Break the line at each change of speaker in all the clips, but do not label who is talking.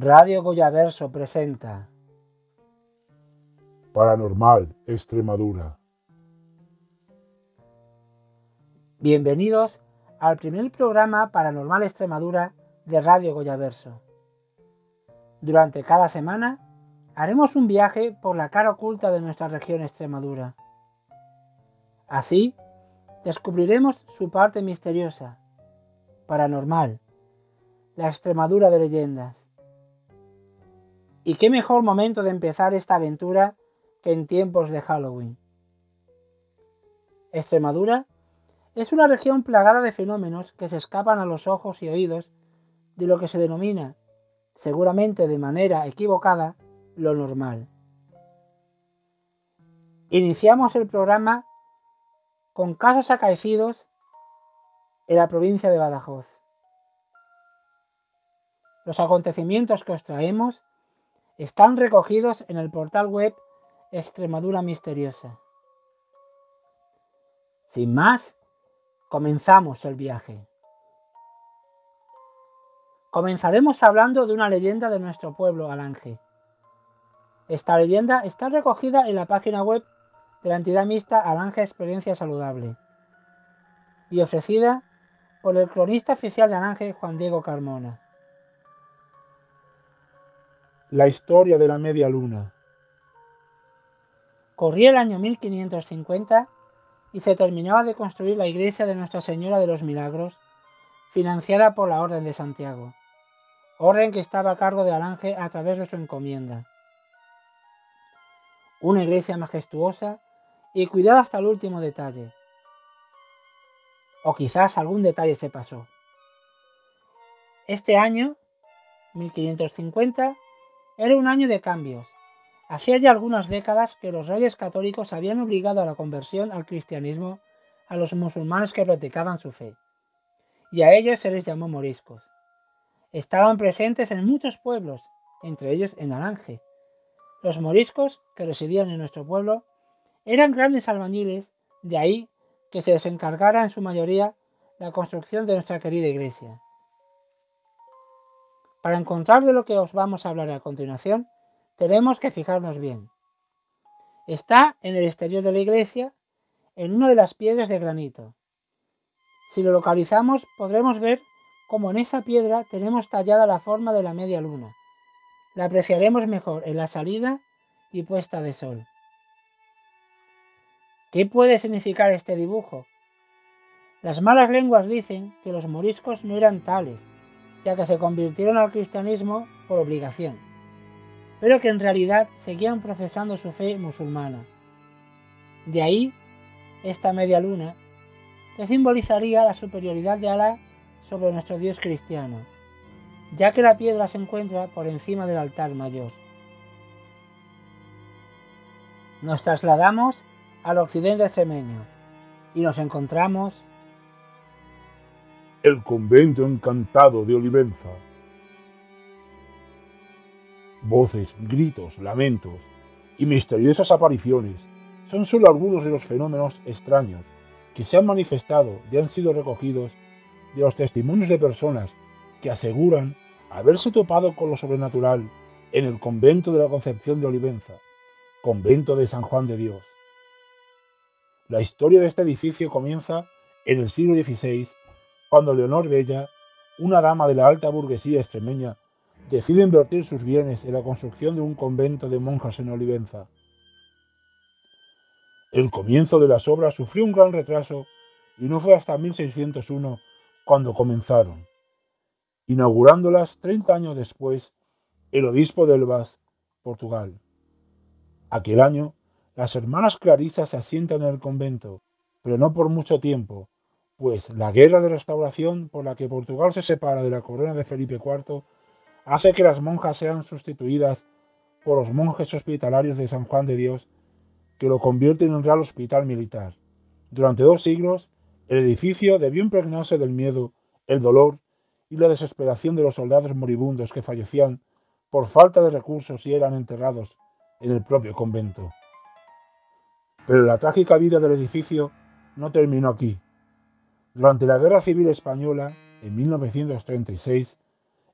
Radio Goyaverso presenta
Paranormal Extremadura.
Bienvenidos al primer programa Paranormal Extremadura de Radio Goyaverso. Durante cada semana haremos un viaje por la cara oculta de nuestra región Extremadura. Así, descubriremos su parte misteriosa, paranormal, la Extremadura de leyendas. Y qué mejor momento de empezar esta aventura que en tiempos de Halloween. Extremadura es una región plagada de fenómenos que se escapan a los ojos y oídos de lo que se denomina, seguramente de manera equivocada, lo normal. Iniciamos el programa con casos acaecidos en la provincia de Badajoz. Los acontecimientos que os traemos están recogidos en el portal web Extremadura Misteriosa. Sin más, comenzamos el viaje. Comenzaremos hablando de una leyenda de nuestro pueblo, Alange. Esta leyenda está recogida en la página web de la entidad mixta Alange Experiencia Saludable y ofrecida por el cronista oficial de Alange, Juan Diego Carmona.
La historia de la media luna.
Corría el año 1550 y se terminaba de construir la iglesia de Nuestra Señora de los Milagros, financiada por la Orden de Santiago, orden que estaba a cargo de Alange a través de su encomienda. Una iglesia majestuosa y cuidada hasta el último detalle. O quizás algún detalle se pasó. Este año, 1550, era un año de cambios. Hacía ya algunas décadas que los reyes católicos habían obligado a la conversión al cristianismo a los musulmanes que practicaban su fe, y a ellos se les llamó moriscos. Estaban presentes en muchos pueblos, entre ellos en Alange. Los moriscos, que residían en nuestro pueblo, eran grandes albañiles, de ahí que se les encargara en su mayoría la construcción de nuestra querida iglesia. Para encontrar de lo que os vamos a hablar a continuación, tenemos que fijarnos bien. Está en el exterior de la iglesia, en una de las piedras de granito. Si lo localizamos, podremos ver cómo en esa piedra tenemos tallada la forma de la media luna. La apreciaremos mejor en la salida y puesta de sol. ¿Qué puede significar este dibujo? Las malas lenguas dicen que los moriscos no eran tales, ya que se convirtieron al cristianismo por obligación pero que en realidad seguían profesando su fe musulmana. De ahí esta media luna, que simbolizaría la superioridad de Alá sobre nuestro Dios cristiano, ya que la piedra se encuentra por encima del altar mayor. Nos trasladamos al occidente extremeño y nos encontramos
el convento encantado de Olivenza. Voces, gritos, lamentos y misteriosas apariciones son solo algunos de los fenómenos extraños que se han manifestado y han sido recogidos de los testimonios de personas que aseguran haberse topado con lo sobrenatural en el convento de la Concepción de Olivenza, convento de San Juan de Dios. La historia de este edificio comienza en el siglo XVI, cuando Leonor Bella, una dama de la alta burguesía extremeña, decide invertir sus bienes en la construcción de un convento de monjas en Olivenza. El comienzo de las obras sufrió un gran retraso y no fue hasta 1601 cuando comenzaron, inaugurándolas 30 años después el obispo de Elvas, Portugal. Aquel año, las hermanas clarisas se asientan en el convento, pero no por mucho tiempo, pues la guerra de restauración por la que Portugal se separa de la corona de Felipe IV hace que las monjas sean sustituidas por los monjes hospitalarios de San Juan de Dios, que lo convierten en un real hospital militar. Durante dos siglos, el edificio debió impregnarse del miedo, el dolor y la desesperación de los soldados moribundos que fallecían por falta de recursos y eran enterrados en el propio convento. Pero la trágica vida del edificio no terminó aquí. Durante la Guerra Civil Española, en 1936,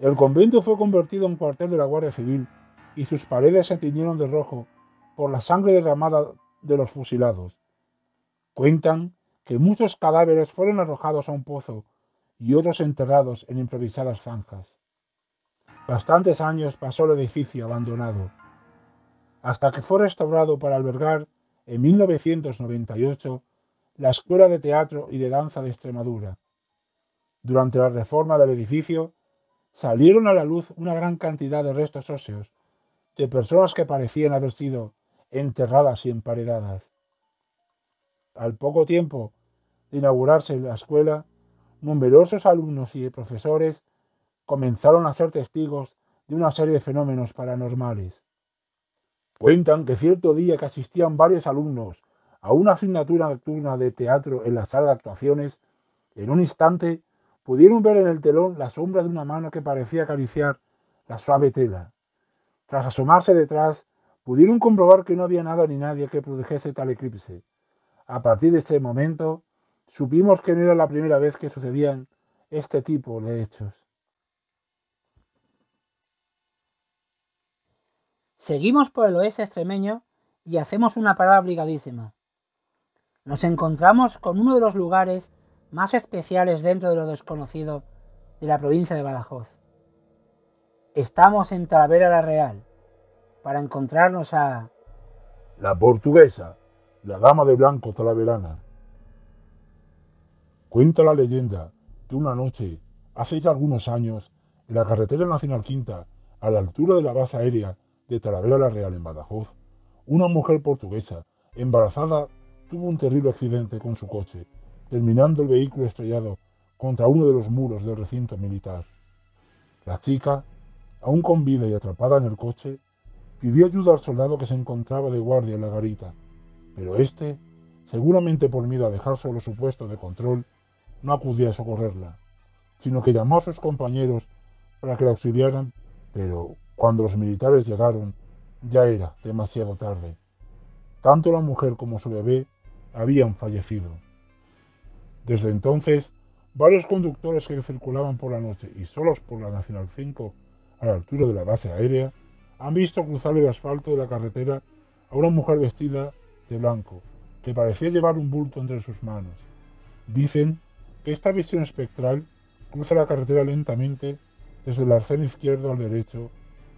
El convento fue convertido en cuartel de la Guardia Civil y sus paredes se tiñeron de rojo por la sangre derramada de los fusilados. Cuentan que muchos cadáveres fueron arrojados a un pozo y otros enterrados en improvisadas zanjas. Bastantes años pasó el edificio abandonado, hasta que fue restaurado para albergar en 1998 la Escuela de Teatro y de Danza de Extremadura. Durante la reforma del edificio salieron a la luz una gran cantidad de restos óseos de personas que parecían haber sido enterradas y emparedadas. Al poco tiempo de inaugurarse la escuela, numerosos alumnos y profesores comenzaron a ser testigos de una serie de fenómenos paranormales. Cuentan que cierto día que asistían varios alumnos a una asignatura nocturna de teatro en la sala de actuaciones, en un instante pudieron ver en el telón la sombra de una mano que parecía acariciar la suave tela. Tras asomarse detrás, pudieron comprobar que no había nada ni nadie que produjese tal eclipse. A partir de ese momento, supimos que no era la primera vez que sucedían este tipo de hechos.
Seguimos por el oeste extremeño y hacemos una parada obligadísima. Nos encontramos con uno de los lugares más especiales dentro de lo desconocido de la provincia de Badajoz. Estamos en Talavera la Real para encontrarnos a...
La portuguesa, la dama de blanco talaverana. Cuenta la leyenda que una noche, hace ya algunos años, en la carretera nacional quinta, a la altura de la base aérea de Talavera la Real en Badajoz, una mujer portuguesa, embarazada, tuvo un terrible accidente con su coche, terminando el vehículo estrellado contra uno de los muros del recinto militar. La chica, aún con vida y atrapada en el coche, pidió ayuda al soldado que se encontraba de guardia en la garita, pero éste, seguramente por miedo a dejar solo su puesto de control, no acudía a socorrerla, sino que llamó a sus compañeros para que la auxiliaran, pero cuando los militares llegaron, ya era demasiado tarde. Tanto la mujer como su bebé habían fallecido. Desde entonces, varios conductores que circulaban por la noche y solos por la Nacional 5 a la altura de la base aérea han visto cruzar el asfalto de la carretera a una mujer vestida de blanco, que parecía llevar un bulto entre sus manos. Dicen que esta visión espectral cruza la carretera lentamente desde el arcén izquierdo al derecho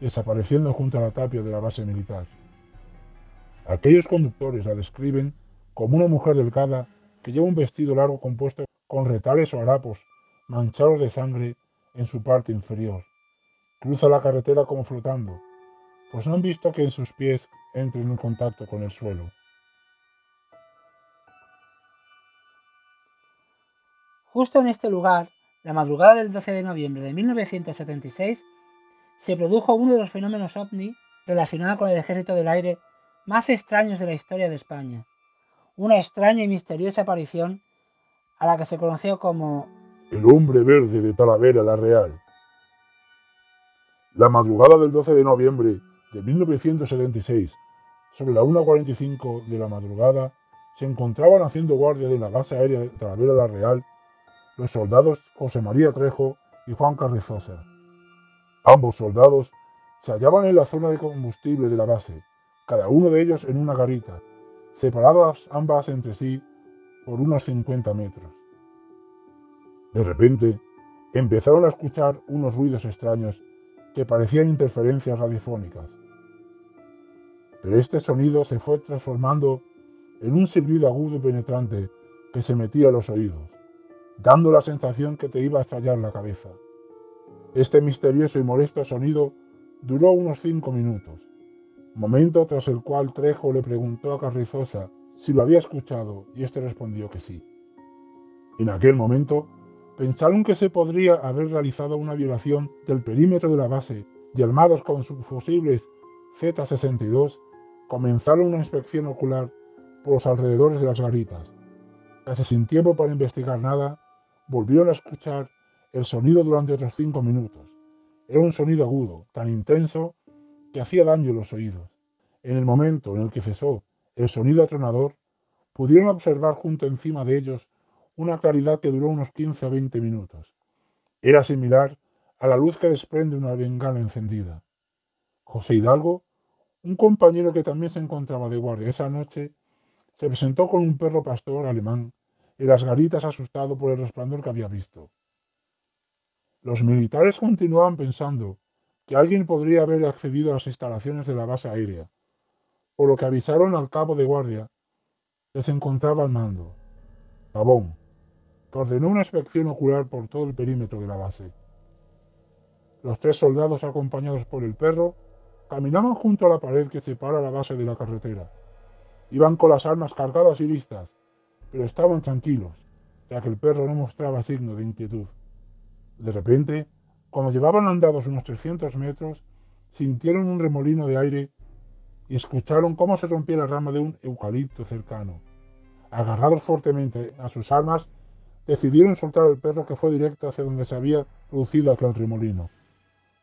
desapareciendo junto a la tapia de la base militar. Aquellos conductores la describen como una mujer delgada que lleva un vestido largo compuesto con retales o harapos manchados de sangre en su parte inferior. Cruza la carretera como flotando, pues no han visto que en sus pies entren en contacto con el suelo.
Justo en este lugar, la madrugada del 12 de noviembre de 1976, se produjo uno de los fenómenos ovni relacionados con el ejército del aire más extraños de la historia de España. Una extraña y misteriosa aparición a la que se conoció como
el hombre verde de Talavera la Real. La madrugada del 12 de noviembre de 1976, sobre la 1.45 de la madrugada, se encontraban haciendo guardia de la base aérea de Talavera la Real los soldados José María Trejo y Juan Carrizosa. Ambos soldados se hallaban en la zona de combustible de la base, cada uno de ellos en una garita, separadas ambas entre sí por unos 50 metros. De repente, empezaron a escuchar unos ruidos extraños que parecían interferencias radiofónicas. Pero este sonido se fue transformando en un silbido agudo y penetrante que se metía a los oídos, dando la sensación que te iba a estallar la cabeza. Este misterioso y molesto sonido duró unos cinco minutos, momento tras el cual Trejo le preguntó a Carrizosa si lo había escuchado y éste respondió que sí. En aquel momento pensaron que se podría haber realizado una violación del perímetro de la base y armados con sus fusibles Z-62 comenzaron una inspección ocular por los alrededores de las garitas. Casi sin tiempo para investigar nada, volvieron a escuchar el sonido durante otros cinco minutos. Era un sonido agudo, tan intenso, que hacía daño en los oídos. En el momento en el que cesó el sonido atronador, pudieron observar junto encima de ellos una claridad que duró unos 15 o 20 minutos. Era similar a la luz que desprende una bengala encendida. José Hidalgo, un compañero que también se encontraba de guardia esa noche, se presentó con un perro pastor alemán en las garitas asustado por el resplandor que había visto. Los militares continuaban pensando que alguien podría haber accedido a las instalaciones de la base aérea, por lo que avisaron al cabo de guardia que se encontraba al mando, Pavón, que ordenó una inspección ocular por todo el perímetro de la base. Los tres soldados, acompañados por el perro, caminaban junto a la pared que separa la base de la carretera. Iban con las armas cargadas y listas, pero estaban tranquilos, ya que el perro no mostraba signo de inquietud. De repente, cuando llevaban andados unos 300 metros, sintieron un remolino de aire y escucharon cómo se rompía la rama de un eucalipto cercano. Agarrados fuertemente a sus armas, decidieron soltar al perro que fue directo hacia donde se había producido aquel remolino.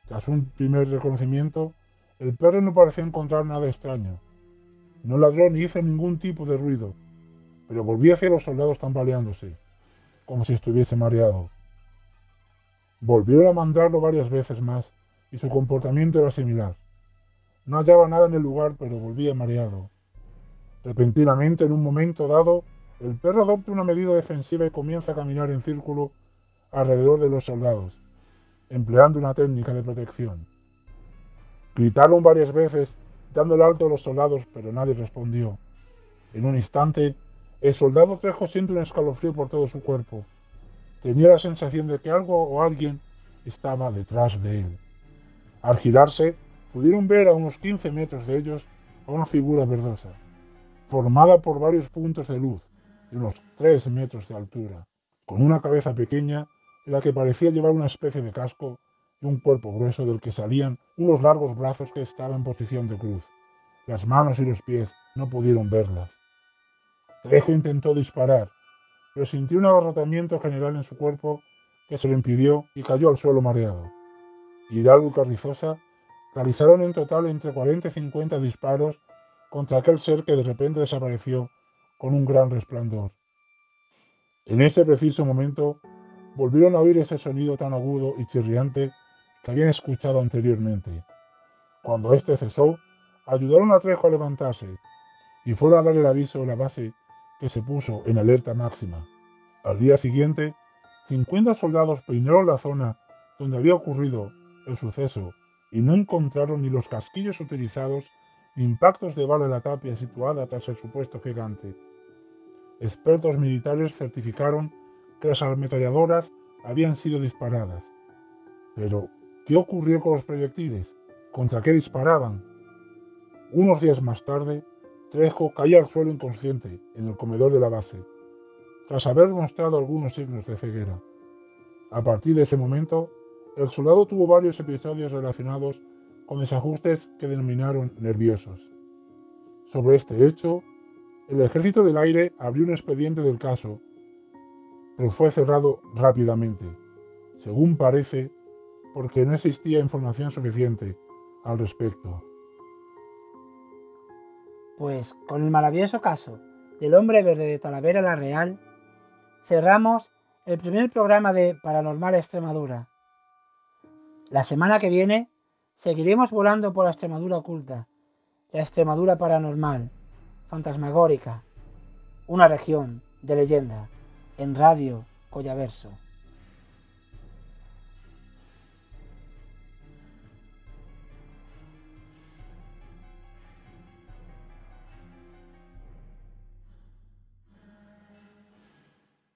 Tras un primer reconocimiento, el perro no parecía encontrar nada extraño. No ladró ni hizo ningún tipo de ruido, pero volvía hacia los soldados tambaleándose, como si estuviese mareado. Volvieron a mandarlo varias veces más, y su comportamiento era similar. No hallaba nada en el lugar, pero volvía mareado. Repentinamente, en un momento dado, el perro adopta una medida defensiva y comienza a caminar en círculo alrededor de los soldados, empleando una técnica de protección. Gritaron varias veces, dando el alto a los soldados, pero nadie respondió. En un instante, el soldado Trejo siente un escalofrío por todo su cuerpo. Tenía la sensación de que algo o alguien estaba detrás de él. Al girarse, pudieron ver a unos 15 metros de ellos a una figura verdosa, formada por varios puntos de luz de unos 3 metros de altura, con una cabeza pequeña en la que parecía llevar una especie de casco y un cuerpo grueso del que salían unos largos brazos que estaban en posición de cruz. Las manos y los pies no pudieron verlas. Trejo intentó disparar, pero sintió un agarrotamiento general en su cuerpo que se lo impidió y cayó al suelo mareado. Hidalgo y Carrizosa realizaron en total entre 40 y 50 disparos contra aquel ser que de repente desapareció con un gran resplandor. En ese preciso momento volvieron a oír ese sonido tan agudo y chirriante que habían escuchado anteriormente. Cuando éste cesó, ayudaron a Trejo a levantarse y fueron a dar el aviso a la base que se puso en alerta máxima. Al día siguiente, 50 soldados peinaron la zona donde había ocurrido el suceso y no encontraron ni los casquillos utilizados ni impactos de bala en la tapia situada tras el supuesto gigante. Expertos militares certificaron que las ametralladoras habían sido disparadas. Pero, ¿qué ocurrió con los proyectiles? ¿Contra qué disparaban? Unos días más tarde, Trejo caía al suelo inconsciente en el comedor de la base, tras haber mostrado algunos signos de ceguera. A partir de ese momento, el soldado tuvo varios episodios relacionados con desajustes que denominaron nerviosos. Sobre este hecho, el ejército del aire abrió un expediente del caso pero fue cerrado rápidamente, según parece, porque no existía información suficiente al respecto.
Pues con el maravilloso caso del hombre verde de Talavera la Real, cerramos el primer programa de Paranormal Extremadura. La semana que viene seguiremos volando por la Extremadura oculta, la Extremadura paranormal, fantasmagórica, una región de leyenda en Radio Collaverso.